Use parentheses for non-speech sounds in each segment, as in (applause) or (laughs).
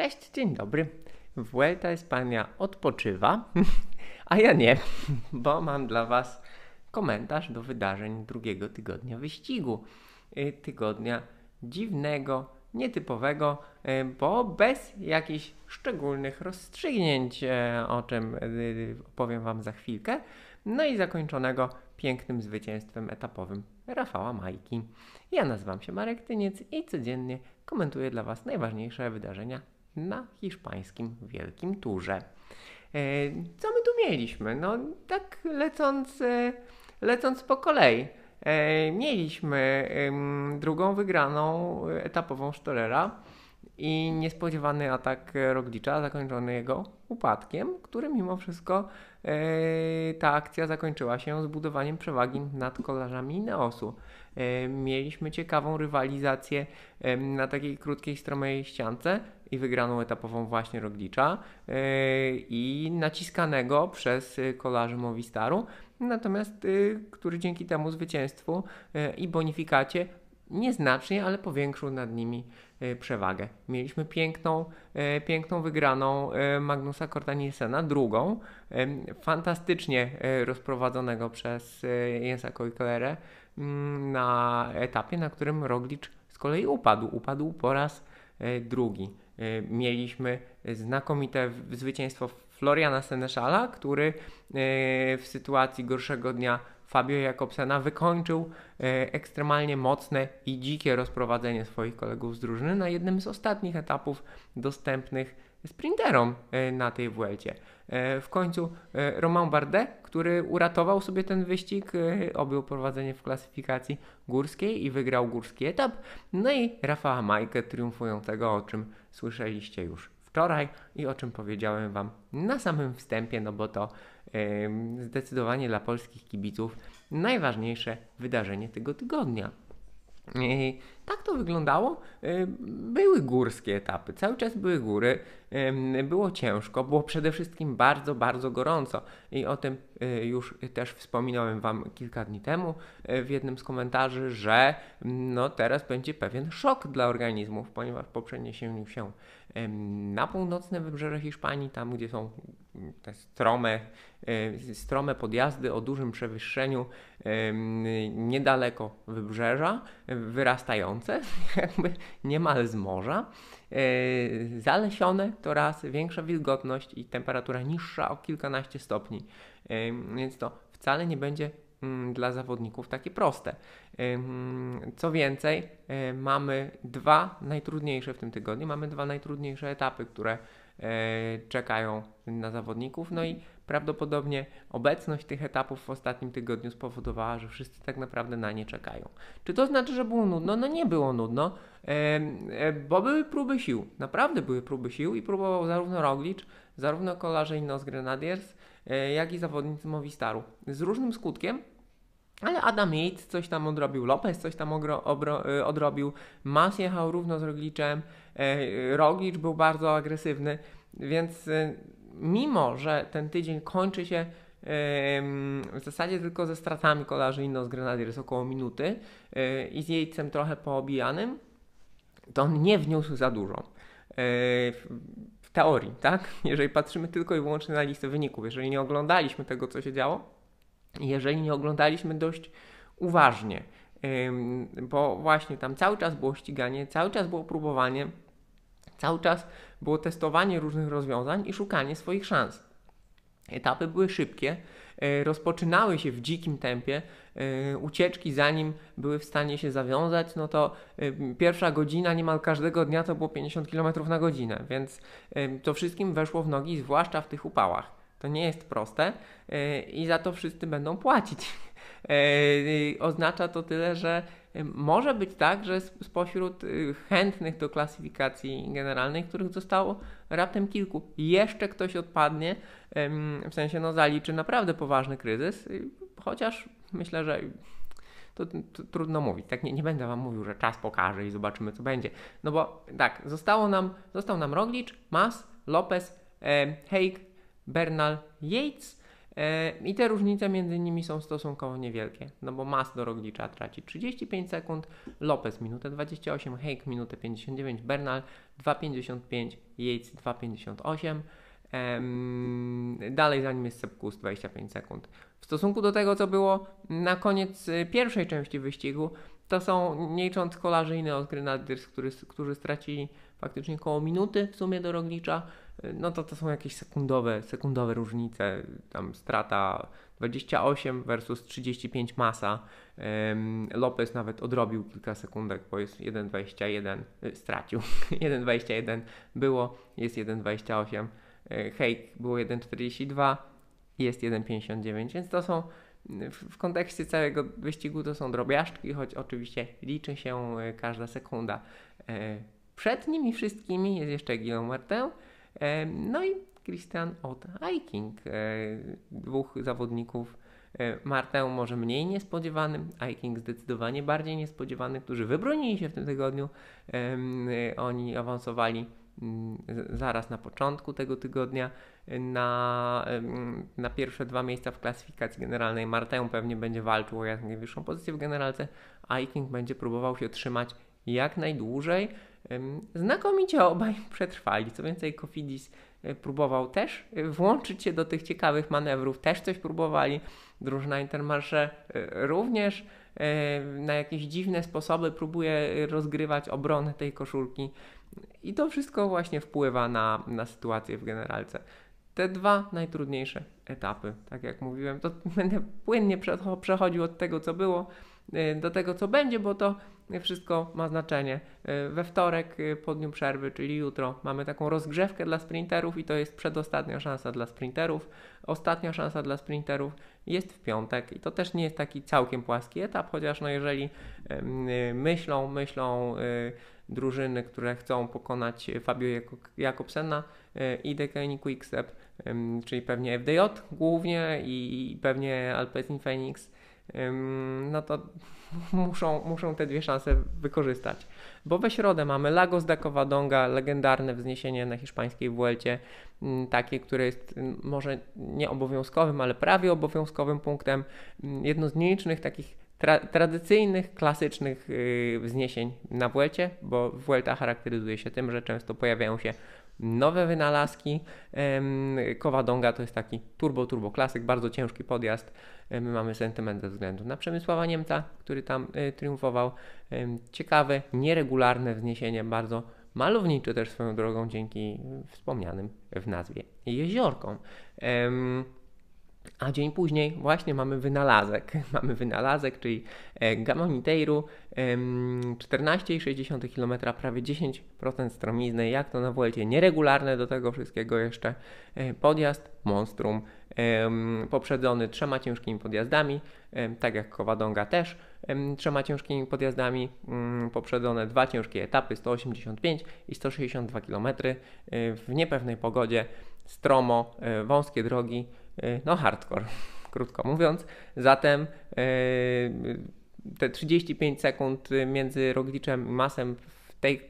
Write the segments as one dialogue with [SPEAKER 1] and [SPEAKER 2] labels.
[SPEAKER 1] Cześć, dzień dobry. Vuelta Espania odpoczywa, (laughs) a ja nie, (laughs) bo mam dla Was komentarz do wydarzeń drugiego tygodnia wyścigu. Y, tygodnia dziwnego, nietypowego, y, bo bez jakichś szczególnych rozstrzygnięć, y, o czym opowiem Wam za chwilkę. No i zakończonego pięknym zwycięstwem etapowym Rafała Majki. Ja nazywam się Marek Tyniec i codziennie komentuję dla Was najważniejsze wydarzenia na hiszpańskim Wielkim Turze. E, co my tu mieliśmy? No tak lecąc, e, lecąc po kolei. E, mieliśmy drugą wygraną etapową Storera i niespodziewany atak Roglicza zakończony jego upadkiem, który mimo wszystko ta akcja zakończyła się zbudowaniem przewagi nad kolarzami Neosu. Mieliśmy ciekawą rywalizację na takiej krótkiej, stromej ściance i wygraną etapową właśnie Roglicza yy, i naciskanego przez kolarzy Movistaru, natomiast yy, który dzięki temu zwycięstwu i bonifikacie nieznacznie, ale powiększył nad nimi przewagę. Mieliśmy piękną, piękną wygraną Magnusa Korta Nielsena, drugą, fantastycznie rozprowadzonego przez Jensa Koiklerę mm, na etapie, na którym Roglicz z kolei upadł. Upadł po raz drugi. Y, mieliśmy znakomite zwycięstwo Floriana Seneszala, który y, w sytuacji gorszego dnia Fabio Jakobsena wykończył ekstremalnie mocne i dzikie rozprowadzenie swoich kolegów z drużyny na jednym z ostatnich etapów dostępnych sprinterom e, na tej Vuelcie. E, w końcu e, Romain Bardet, który uratował sobie ten wyścig, objął prowadzenie w klasyfikacji górskiej i wygrał górski etap. No i Rafała Majkę triumfującego, o czym słyszeliście już wczoraj i o czym powiedziałem Wam na samym wstępie, no bo to zdecydowanie dla polskich kibiców najważniejsze wydarzenie tego tygodnia. Tak to wyglądało. Były górskie etapy, cały czas były góry, było ciężko, było przede wszystkim bardzo, bardzo gorąco i o tym y, już też wspominałem Wam kilka dni temu y, w jednym z komentarzy, że no teraz będzie pewien szok dla organizmów, ponieważ po przeniesieniu się na północne wybrzeże Hiszpanii, tam gdzie są te strome, e, strome podjazdy o dużym przewyższeniu niedaleko wybrzeża, wyrastające (laughs) jakby niemal z morza, e, zalesione to raz, większa wilgotność i temperatura niższa o kilkanaście stopni, więc to wcale nie będzie mm, dla zawodników takie proste. Co więcej, mamy dwa najtrudniejsze w tym tygodniu, mamy dwa najtrudniejsze etapy, które czekają na zawodników. No i prawdopodobnie obecność tych etapów w ostatnim tygodniu spowodowała, że wszyscy tak naprawdę na nie czekają. Czy to znaczy, że było nudno? No nie było nudno, e, e, bo były próby sił. Naprawdę były próby sił i próbował zarówno Roglicz, zarówno kolarze Innos Grenadiers, jak i zawodnicy Movistaru. Z różnym skutkiem, ale Adam Yates coś tam odrobił, Lopez coś tam odrobił, Mas jechał równo z Rogliczem, E, Roglicz był bardzo agresywny, więc e, mimo, że ten tydzień kończy się w zasadzie tylko ze stratami kolarzy Inno z Grenadiers około minuty e, i z jejcem trochę poobijanym, to on nie wniósł za dużo. W teorii, tak? (laughs) Jeżeli patrzymy tylko i wyłącznie na listę wyników, jeżeli nie oglądaliśmy tego, co się działo, jeżeli nie oglądaliśmy dość uważnie, bo właśnie tam cały czas było ściganie, cały czas było próbowanie, cały czas było testowanie różnych rozwiązań i szukanie swoich szans. Etapy były szybkie, e, rozpoczynały się w dzikim tempie, e, ucieczki zanim były w stanie się zawiązać, no to e, pierwsza godzina niemal każdego dnia to było 50 km na godzinę, więc to wszystkim weszło w nogi, zwłaszcza w tych upałach. To nie jest proste i za to wszyscy będą płacić. E, (laughs) oznacza to tyle, że może być tak, że spośród y, chętnych do klasyfikacji generalnej, których zostało raptem kilku, jeszcze ktoś odpadnie, w sensie no zaliczy naprawdę poważny kryzys, y, chociaż myślę, że to, to, trudno mówić. Tak nie, nie będę wam mówił, że czas pokaże i zobaczymy co będzie. No bo tak, zostało nam, został nam Roglicz, Mas, Lopez, e, Bernal, Yates, E, I te różnice między nimi są stosunkowo niewielkie, no bo Mas do Roglicza traci 35 sekund, Lopez minutę 28, Hake minutę 59, Bernal 2,55, Yates 2,58. Dalej za nim jest Sepkus 25 sekund. W stosunku do tego, co było na koniec y, pierwszej części wyścigu, to są nie licząc kolarzy Ineos Grenadiers, którzy, stracili faktycznie około minuty w sumie do Roglicza, no to to są jakieś sekundowe, sekundowe różnice. Tam strata 28 versus 35 masa. Lopez nawet odrobił kilka sekundek, bo jest 1,21, y, stracił (laughs) 1,21 było, jest 1,28. Hake było 1,42, jest 1,59, więc to są w kontekście całego wyścigu to są drobiażdżki, choć oczywiście liczy się e, każda sekunda. E, przed nimi wszystkimi jest jeszcze Guillaume Martin, e, no i Christian Ott Eiking, dwóch zawodników. Martin może mniej niespodziewany, Eiking zdecydowanie bardziej niespodziewany, którzy wybronili się w tym tygodniu. Oni awansowali Mm, zaraz na początku tego tygodnia na, na pierwsze dwa miejsca w klasyfikacji generalnej. Martę pewnie będzie walczył o jak najwyższą pozycję w generalce, a Iking będzie próbował się trzymać jak najdłużej. Znakomicie obaj (laughs) przetrwali. Co więcej, Kofidis e, próbował też e, włączyć się do tych ciekawych manewrów, też coś próbowali. Drużyna Intermarché e, również na jakieś dziwne sposoby próbuje rozgrywać obronę tej koszulki. I to wszystko właśnie wpływa na, na sytuację w generalce. Te dwa najtrudniejsze etapy, tak jak mówiłem, to (laughs) będę płynnie przechodził od tego, co było, do tego, co będzie, bo to wszystko ma znaczenie. Y, we wtorek y, po dniu przerwy, czyli jutro, mamy taką rozgrzewkę dla sprinterów i to jest przedostatnia szansa dla sprinterów. Ostatnia szansa dla sprinterów jest w piątek i to też nie jest taki całkiem płaski etap, chociaż no jeżeli myślą, myślą drużyny, które chcą pokonać Fabio Jakobsena i DKN Quickstep, czyli pewnie FDJ głównie i pewnie Alpecin Phoenix, no to (laughs) muszą, muszą te dwie szanse wykorzystać. Bo we środę mamy Lagos da Covadonga, legendarne wzniesienie na hiszpańskiej Vuelcie, takie, które jest może nie obowiązkowym, ale prawie obowiązkowym punktem. Jedno z nielicznych takich tra tradycyjnych, klasycznych yy, wzniesień na Vuelcie, bo Vuelta charakteryzuje się tym, że często pojawiają się nowe wynalazki. Kowadonga to jest taki turbo, turbo klasyk, bardzo ciężki podjazd. My mamy sentyment ze względu na Przemysława Niemca, który tam y, triumfował. Ciekawe, nieregularne wzniesienie, bardzo malownicze też swoją drogą dzięki wspomnianym w nazwie jeziorkom. A dzień później właśnie mamy wynalazek. (laughs) Mamy wynalazek, czyli e, Gamoniteiru, 14,6 km, prawie 10% stromizny, jak to na Vuelcie, nieregularne do tego wszystkiego jeszcze e, podjazd, monstrum, poprzedzony trzema ciężkimi podjazdami, tak jak Kowadonga też, trzema ciężkimi podjazdami, mm, poprzedzone dwa ciężkie etapy, 185 i 162 km e, w niepewnej pogodzie, stromo, wąskie drogi, no hardcore, (laughs) krótko mówiąc. Zatem y, te 35 sekund między Rogliczem i Masem w, tej,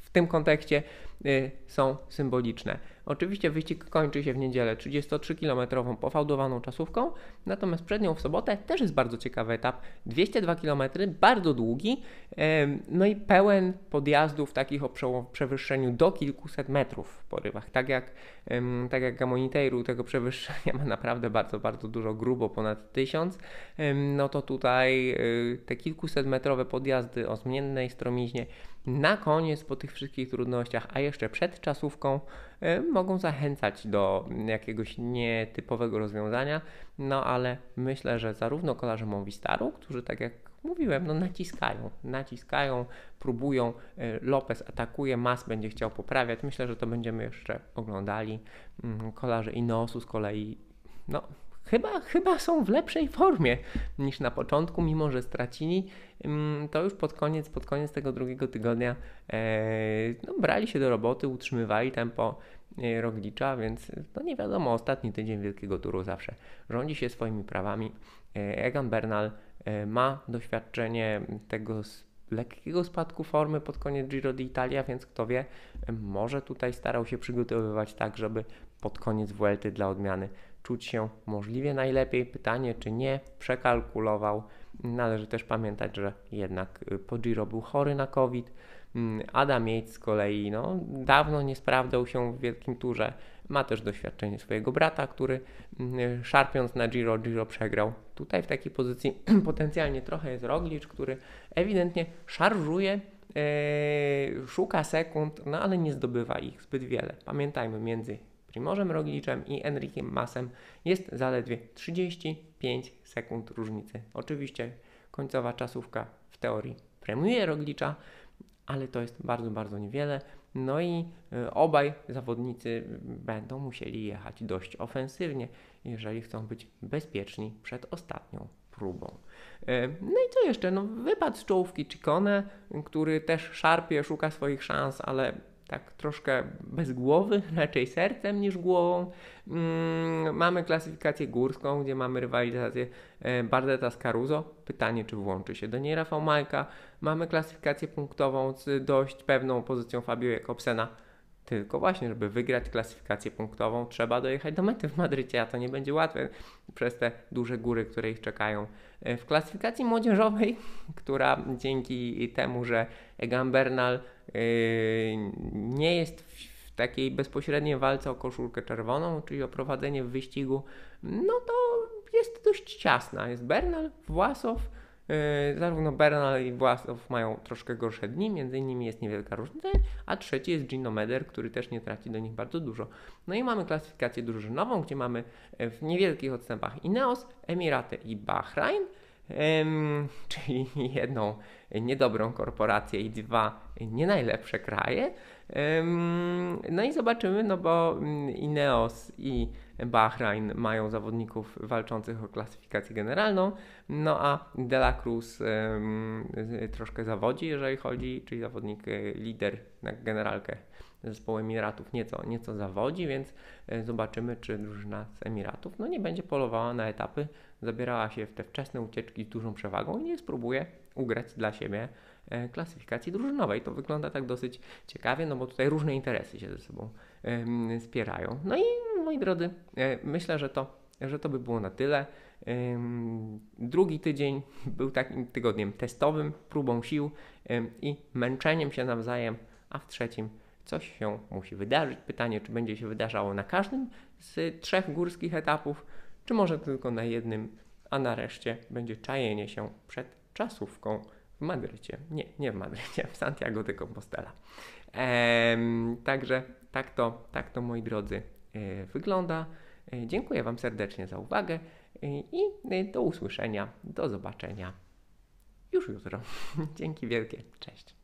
[SPEAKER 1] w tym kontekście y, są symboliczne. Oczywiście wyścig kończy się w niedzielę 33-kilometrową pofałdowaną czasówką, natomiast przed nią w sobotę też jest bardzo ciekawy etap, 202 km, bardzo długi, no i pełen podjazdów takich o przewyższeniu do kilkuset metrów w porywach. Tak jak, tak jak Gamoniteiru tego przewyższenia ma naprawdę bardzo, bardzo dużo, grubo ponad tysiąc, no to tutaj y, te kilkuset metrowe podjazdy o zmiennej stromiźnie na koniec po tych wszystkich trudnościach, a jeszcze przed czasówką, mogą zachęcać do jakiegoś nietypowego rozwiązania, no ale myślę, że zarówno kolarze Movistaru, którzy tak jak mówiłem, no naciskają, naciskają, próbują, e, Lopez atakuje, Mas będzie chciał poprawiać, myślę, że to będziemy jeszcze oglądali, mm, kolarze Ineosu z kolei, no chyba, chyba są w lepszej formie niż na początku, mimo że stracili, to już pod koniec, pod koniec tego drugiego tygodnia e, no, brali się do roboty, utrzymywali tempo e, Roglicza, więc no nie wiadomo, ostatni tydzień Wielkiego Turu zawsze rządzi się swoimi prawami. E, Egan Bernal ma doświadczenie tego lekkiego spadku formy pod koniec Giro d'Italia, więc kto wie, może tutaj starał się przygotowywać tak, żeby pod koniec Vuelty dla odmiany czuć się możliwie najlepiej. Pytanie, czy nie przekalkulował. Należy też pamiętać, że jednak po Giro był chory na COVID. Mm, Adam Yates z kolei no, dawno nie sprawdzał się w wielkim turze. Ma też doświadczenie swojego brata, który mm, szarpiąc na Giro, Giro przegrał. Tutaj w takiej pozycji (clears throat) potencjalnie trochę jest Roglic, który ewidentnie szarżuje, e, szuka sekund, no ale nie zdobywa ich zbyt wiele. Pamiętajmy, między Primożem Rogliczem i Enrikiem Masem jest zaledwie 35 sekund różnicy. Oczywiście końcowa czasówka w teorii premiuje Roglicza, ale to jest bardzo, bardzo niewiele. No i y, obaj zawodnicy będą musieli jechać dość ofensywnie, jeżeli chcą być bezpieczni przed ostatnią próbą. Y, no i co jeszcze? No, wypad z czołówki Ciccone, który też szarpie, szuka swoich szans, ale tak troszkę bez głowy, (laughs) raczej sercem niż głową. Mm, mamy klasyfikację górską, gdzie mamy rywalizację e, Bardeta z Caruso. Pytanie, czy włączy się do niej Rafał Majka. Mamy klasyfikację punktową z dość pewną pozycją Fabio Jakobsena. Tylko właśnie, żeby wygrać klasyfikację punktową, trzeba dojechać do mety w Madrycie, a to nie będzie łatwe przez te duże góry, które ich czekają. E, w klasyfikacji młodzieżowej, (laughs) która dzięki temu, że Egan Bernal nie jest w takiej bezpośredniej walce o koszulkę czerwoną, czyli o prowadzenie w wyścigu, no to jest dość ciasna. Jest Bernal, Własow, Yy, zarówno Bernal i Własow mają troszkę gorsze dni, między innymi jest niewielka różnica, a trzeci jest Gino Meder, który też nie traci do nich bardzo dużo. No i mamy klasyfikację drużynową, gdzie mamy w niewielkich odstępach Ineos, Emiraty i Bahrain, (laughs) czyli jedną niedobrą korporację i dwa nie najlepsze kraje. No i zobaczymy, no bo mm, Ineos i Bahrain mają zawodników walczących o klasyfikację generalną, no a De La Cruz troszkę zawodzi, jeżeli chodzi, czyli zawodnik e, lider na generalkę zespołu Emiratów nieco, nieco zawodzi, więc e, zobaczymy, czy drużyna z Emiratów no nie będzie polowała na etapy, zabierała się w te wczesne ucieczki z dużą przewagą i nie spróbuje ugrać dla siebie e, klasyfikacji drużynowej. To wygląda tak dosyć ciekawie, no bo tutaj różne interesy się ze sobą spierają. No i moi drodzy, e, myślę, że to, że to by było na tyle. Drugi tydzień był takim tygodniem testowym, próbą sił i męczeniem się nawzajem, a w trzecim coś się musi wydarzyć. Pytanie, czy będzie się wydarzało na każdym z trzech górskich etapów, czy może tylko na jednym, a nareszcie będzie czajenie się przed czasówką w Madrycie. Nie, nie w Madrycie, w Santiago de Compostela. Ehm, także tak to, tak to moi drodzy e, wygląda. E, dziękuję Wam serdecznie za uwagę e, i do usłyszenia, do zobaczenia już jutro. (laughs) Dzięki wielkie, cześć.